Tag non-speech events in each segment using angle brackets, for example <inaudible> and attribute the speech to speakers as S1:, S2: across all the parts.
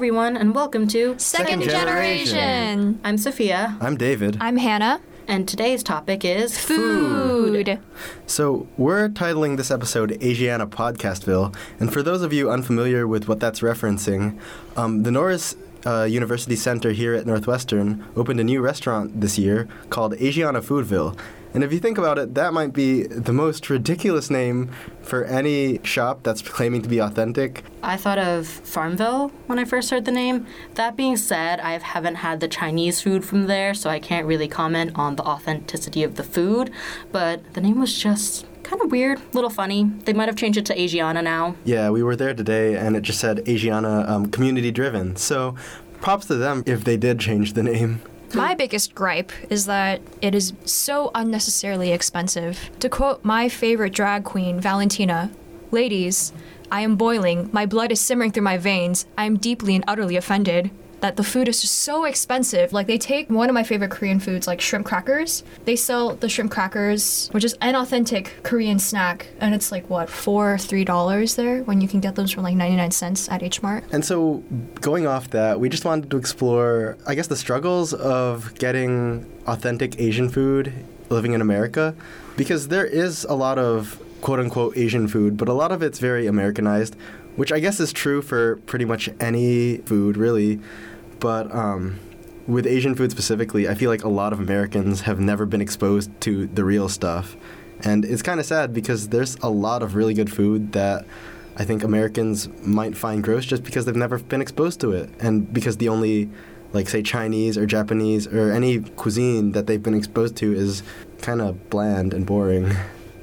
S1: Hi, everyone, and welcome to
S2: Second,
S3: Second generation.
S2: generation.
S1: I'm Sophia,
S3: I'm David.
S2: I'm Hannah.
S1: and today's topic is
S2: Food.
S3: So, we're titling this episode Asiana Podcastville, and for those of you unfamiliar with what that's referencing, um, the Norris uh, University Center here at Northwestern opened a new restaurant this year called Asiana Foodville. And if you think about it, that might be the most ridiculous name for any shop that's claiming to be authentic.
S1: I thought of Farmville when I first heard the name. That being said, I haven't had the Chinese food from there, so I can't really comment on the authenticity of the food. But the name was just kind of weird, a little funny. They might have changed it to Asiana now.
S3: Yeah, we were there today, and it just said Asiana um, Community Driven. So, props to them if they did change the name.
S2: My biggest gripe is that it is so unnecessarily expensive. To quote my favorite drag queen, Valentina, ladies, I am boiling, my blood is simmering through my veins, I am deeply and utterly offended that the food is just so expensive. Like they take one of my favorite Korean foods, like shrimp crackers. They sell the shrimp crackers, which is an authentic Korean snack, and it's like what four, three dollars there when you can get those for like ninety nine cents at H Mart.
S3: And so, going off that, we just wanted to explore, I guess, the struggles of getting authentic Asian food living in America, because there is a lot of quote unquote Asian food, but a lot of it's very Americanized, which I guess is true for pretty much any food, really. But um, with Asian food specifically, I feel like a lot of Americans have never been exposed to the real stuff. And it's kind of sad because there's a lot of really good food that I think Americans might find gross just because they've never been exposed to it. And because the only, like, say, Chinese or Japanese or any cuisine that they've been exposed to is kind of bland and boring.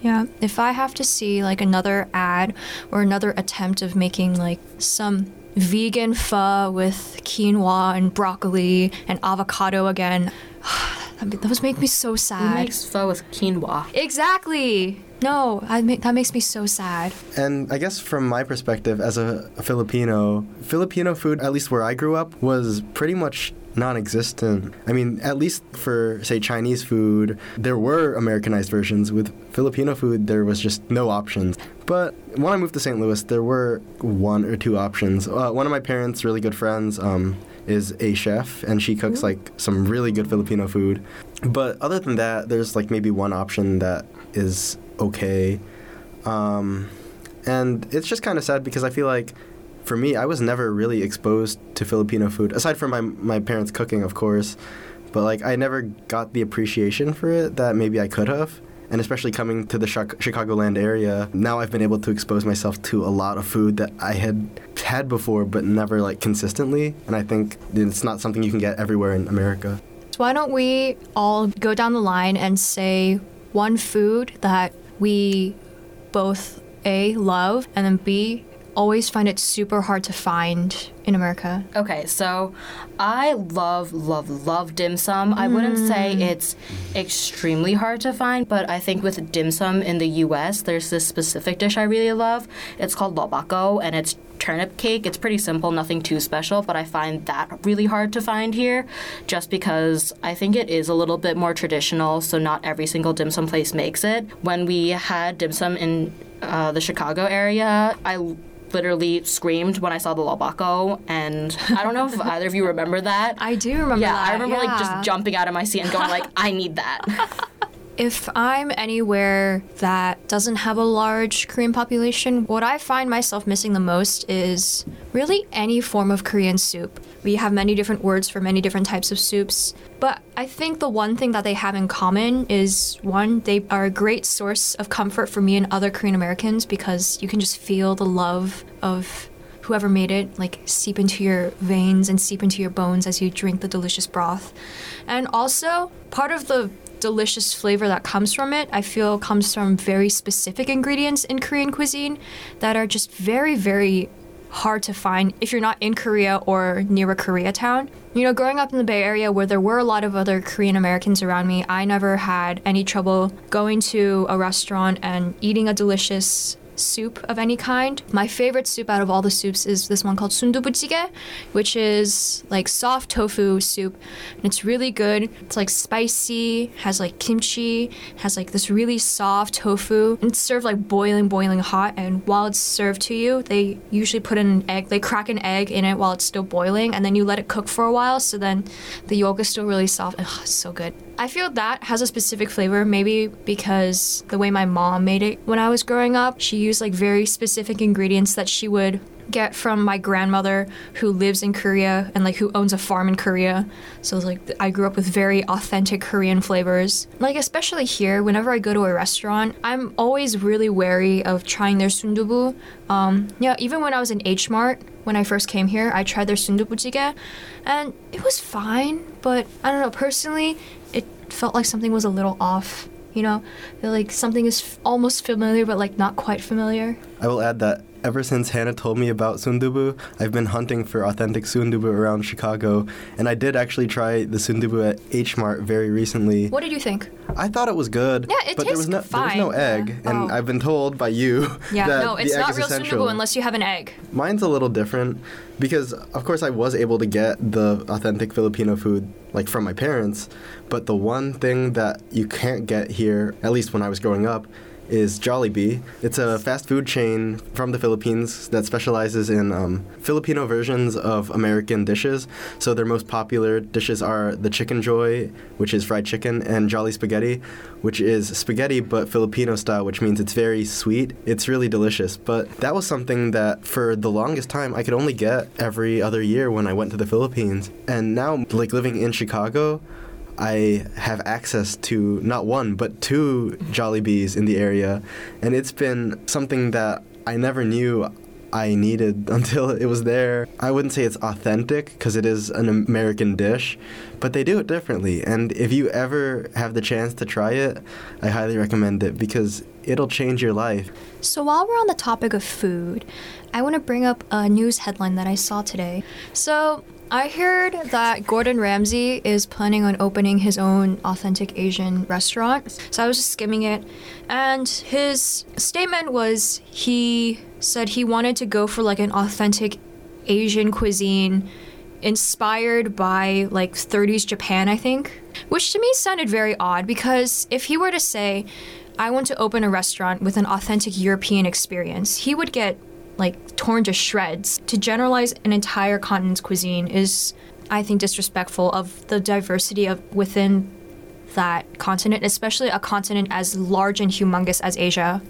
S2: Yeah, if I have to see like another ad or another attempt of making like some vegan pho with quinoa and broccoli and avocado again, <sighs> those make me so sad.
S1: Who makes pho with quinoa?
S2: exactly. No, I make, that makes me so sad.
S3: And I guess from my perspective as a, a Filipino, Filipino food, at least where I grew up, was pretty much non-existent. I mean, at least for say Chinese food, there were Americanized versions. With Filipino food, there was just no options. But when I moved to St. Louis, there were one or two options. Uh, one of my parents' really good friends um, is a chef, and she cooks like some really good Filipino food. But other than that, there's like maybe one option that is okay. Um, and it's just kind of sad because I feel like for me, I was never really exposed to Filipino food, aside from my, my parents cooking, of course. But like, I never got the appreciation for it that maybe I could have. And especially coming to the Chi- Chicagoland area, now I've been able to expose myself to a lot of food that I had had before, but never like consistently. And I think it's not something you can get everywhere in America.
S2: So why don't we all go down the line and say one food that we both A love and then B always find it super hard to find in America.
S1: Okay, so I love, love, love dim sum. I wouldn't say it's extremely hard to find, but I think with dim sum in the US, there's this specific dish I really love. It's called lobako, and it's turnip cake. It's pretty simple, nothing too special, but I find that really hard to find here just because I think it is a little bit more traditional, so not every single dim sum place makes it. When we had dim sum in uh, the Chicago area, I literally screamed when I saw the lobako, and I don't know if <laughs> either of you remember that.
S2: I do remember
S1: yeah,
S2: that.
S1: I remember like just jumping out of my seat and going like, I need that. <laughs>
S2: If I'm anywhere that doesn't have a large Korean population, what I find myself missing the most is really any form of Korean soup. We have many different words for many different types of soups, but I think the one thing that they have in common is one, they are a great source of comfort for me and other Korean Americans because you can just feel the love of whoever made it like seep into your veins and seep into your bones as you drink the delicious broth. And also, part of the delicious flavor that comes from it, I feel comes from very specific ingredients in Korean cuisine that are just very, very hard to find if you're not in Korea or near a Koreatown. You know, growing up in the Bay Area where there were a lot of other Korean Americans around me, I never had any trouble going to a restaurant and eating a delicious soup of any kind. My favorite soup out of all the soups is this one called sundubu which is like soft tofu soup, and it's really good. It's like spicy, has like kimchi, has like this really soft tofu. And it's served like boiling, boiling hot, and while it's served to you, they usually put in an egg. They crack an egg in it while it's still boiling, and then you let it cook for a while, so then the yolk is still really soft. Ugh, it's so good. I feel that has a specific flavor, maybe because the way my mom made it when I was growing up, she used like very specific ingredients that she would get from my grandmother who lives in Korea and like who owns a farm in Korea. So like I grew up with very authentic Korean flavors. Like especially here, whenever I go to a restaurant, I'm always really wary of trying their sundubu. Um, yeah, even when I was in H Mart when I first came here, I tried their sundubu jjigae, and it was fine. But I don't know personally, it felt like something was a little off. You know, like something is f- almost familiar but like not quite familiar.
S3: I will add that ever since Hannah told me about sundubu, I've been hunting for authentic sundubu around Chicago, and I did actually try the sundubu at H Mart very recently.
S2: What did you think?
S3: I thought it was good,
S2: Yeah, it
S3: but there was no there was no egg,
S2: yeah.
S3: and
S2: Oh.
S3: I've been told by you <laughs>
S2: Yeah,
S3: that
S2: no,
S3: the
S2: it's
S3: egg
S2: not
S3: is
S2: real
S3: essential.
S2: sundubu unless you have an egg.
S3: Mine's a little different because, of course, I was able to get the authentic Filipino food like from my parents, but the one thing that you can't get here, at least when I was growing up, is Jollibee. It's a fast food chain from the Philippines that specializes in um, Filipino versions of American dishes. So their most popular dishes are the Chickenjoy, which is fried chicken, and Jolly Spaghetti, which is spaghetti but Filipino style, which means it's very sweet. It's really delicious. But that was something that for the longest time I could only get every other year when I went to the Philippines. And now, like living in Chicago, I have access to not one but two Jollibees in the area, and it's been something that I never knew I needed <laughs> until it was there. I wouldn't say it's authentic because it is an American dish, but they do it differently. And if you ever have the chance to try it, I highly recommend it because it'll change your life.
S2: So while we're on the topic of food, I want to bring up a news headline that I saw today. So I heard that Gordon Ramsay is planning on opening his own authentic Asian restaurant. So I was just skimming it, and his statement was he said he wanted to go for like an authentic Asian cuisine inspired by like 30s Japan, I think. Which to me sounded very odd because if he were to say, I want to open a restaurant with an authentic European experience, he would get like torn to shreds. To generalize an entire continent's cuisine is, I think, disrespectful of the diversity of within that continent, especially a continent as large and humongous as Asia.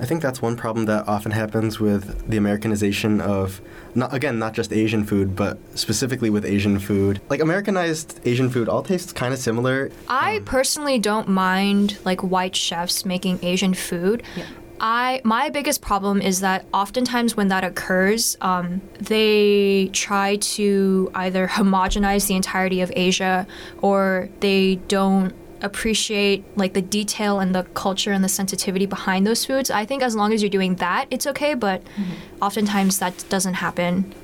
S3: I think that's one problem that often happens with the Americanization of, not again, not just Asian food, but specifically with Asian food. Like Americanized Asian food all tastes kind of similar.
S2: I um, personally don't mind like white chefs making Asian food.
S1: Yeah.
S2: I my biggest problem is that oftentimes when that occurs, um, they try to either <laughs> homogenize the entirety of Asia or they don't appreciate like the detail and the culture and the sensitivity behind those foods. I think as long as you're doing that, it's okay, but oftentimes that doesn't happen.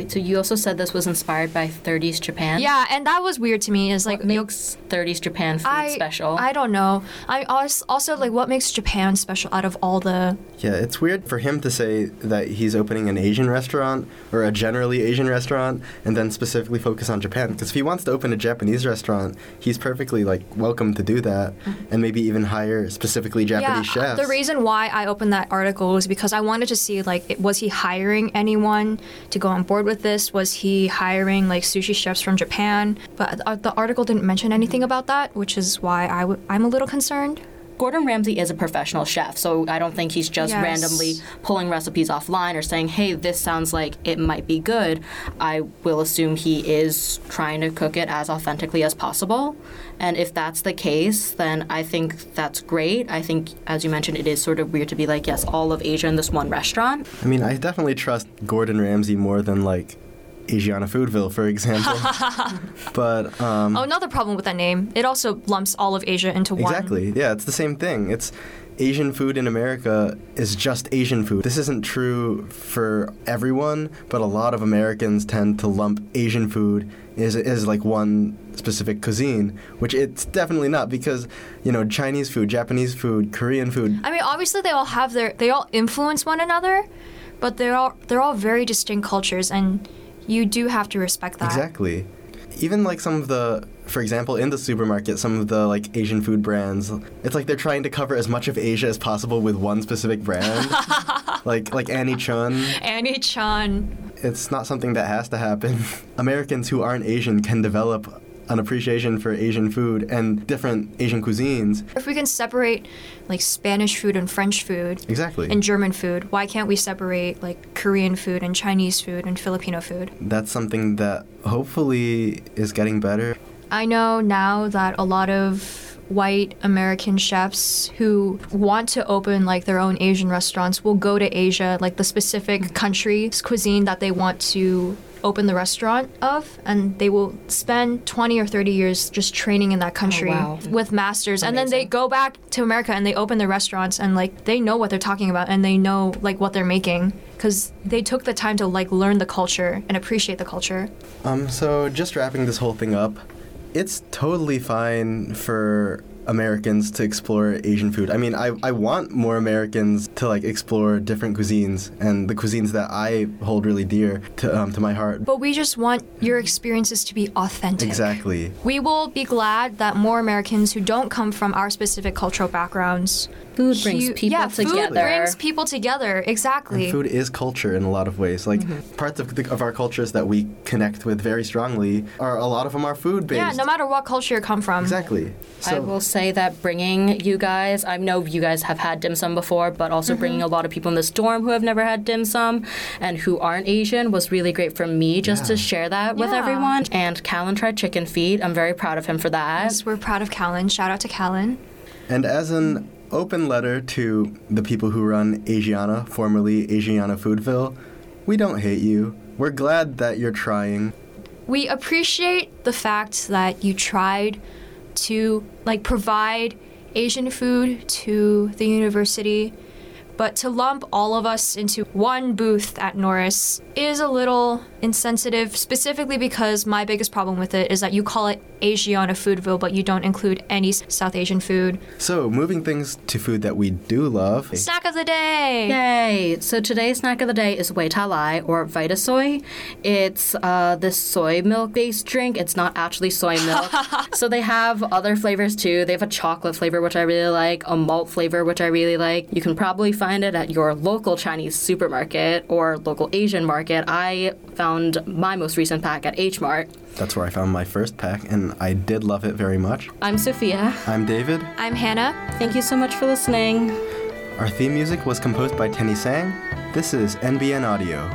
S1: Wait, so you also said this was inspired by 30s Japan?
S2: Yeah, and that was weird to me. Is like
S1: What makes 30s Japan food
S2: I
S1: special?
S2: I don't know. I als- also like what makes Japan special out of all the
S3: Yeah, it's weird for him to say that he's opening an Asian restaurant or a generally Asian restaurant and then specifically focus on Japan. Because if he wants to open a Japanese restaurant, he's perfectly like welcome to do that mm-hmm. and maybe even hire specifically Japanese uh,
S2: yeah.
S3: chefs.
S2: The reason why I opened that article was because I wanted to see like was he hiring anyone to go on board with this? Was he hiring like sushi chefs from Japan? But the article didn't mention anything about that, which is why I w- I'm a little concerned.
S1: Gordon Ramsay is a professional chef, so I don't think he's just
S2: Yes.
S1: randomly pulling recipes offline or saying, hey, this sounds like it might be good. I will assume he is trying to cook it as authentically as possible. And if that's the case, then I think that's great. I think, as you mentioned, it is sort of weird to be like, yes, all of Asia in this one restaurant.
S3: I mean, I definitely trust Gordon Ramsay more than like Asiana Foodville, for example. <laughs> but um,
S2: Oh, another problem with that name. It also lumps all of Asia into one.
S3: Exactly. Yeah, it's the same thing. It's Asian food in America is just Asian food. This isn't true for everyone, but a lot of Americans tend to lump Asian food is is like one specific cuisine, which it's definitely not because, you know, Chinese food, Japanese food, Korean food.
S2: I mean, obviously they all have their they all influence one another, but they're all they're all very distinct cultures, and you do have to respect that.
S3: Exactly. Even like some of the, for example, in the supermarket, some of the like Asian food brands, it's like they're trying to cover as much of Asia as possible with one specific brand, <laughs> like like Annie Chun.
S2: Annie Chun.
S3: It's not something that has to happen. <laughs> Americans who aren't Asian can develop an appreciation for Asian food and different Asian cuisines.
S2: If we can separate like Spanish food and French food
S3: Exactly.
S2: and German food, why can't we separate like Korean food and Chinese food and Filipino food?
S3: That's something that hopefully is getting better.
S2: I know now that a lot of white American chefs who want to open like their own Asian restaurants will go to Asia, like the specific country's cuisine that they want to open the restaurant of and they will spend 20 or 30 years just training in that country
S1: wow.
S2: with masters. And then they go back to America and they open their restaurants and like they know what they're talking about and they know like what they're making because they took the time to like learn the culture and appreciate the culture.
S3: Um, so just wrapping this whole thing up, it's totally fine for Americans to explore Asian food. I mean, I, I want more Americans to like explore different cuisines and the cuisines that I hold really dear to um, to my heart.
S2: But we just want your experiences to be authentic.
S3: Exactly.
S2: We will be glad that more Americans who don't come from our specific cultural backgrounds.
S1: Food brings
S2: hu-
S1: people
S2: yeah,
S1: together.
S2: food brings people together. Exactly.
S3: And food is culture in a lot of ways. Like parts of, the, of our cultures that we connect with very strongly are a lot of them are food based.
S2: yeah, no matter what culture you come from.
S3: Exactly.
S1: I will say that bringing you guys, I know you guys have had dim sum before, but also
S2: Mm-hmm.
S1: bringing a lot of people in this dorm who have never had dim sum and who aren't Asian was really great for me just to share that with
S2: Yeah.
S1: everyone. And Callan tried chicken feet. I'm very proud of him for that.
S2: Yes, we're proud of Callan. Shout out to Callan.
S3: And as an open letter to the people who run Asiana, formerly Asiana Foodville, we don't hate you. We're glad that you're trying.
S2: We appreciate the fact that you tried to like provide Asian food to the university, but to lump all of us into one booth at Norris is a little insensitive, specifically because my biggest problem with it is that you call it Asiana Foodville, but you don't include any South Asian food.
S3: So, moving things to food that we do love.
S2: Snack of the day!
S1: Yay! So today's snack of the day is Wei Ta Lai or Vitasoy. It's uh, this soy milk based drink. It's not actually soy <laughs> milk. so they have other flavors too. They have a chocolate flavor, which I really like, a malt flavor, which I really like. You can probably find it at your local Chinese supermarket or local Asian market. I found my most recent pack at H Mart.
S3: That's where I found my first pack, and I did love it very much.
S1: I'm Sophia.
S3: I'm David.
S2: I'm Hannah.
S1: Thank you so much for listening.
S3: Our theme music was composed by Tenny Sang. This is NBN Audio.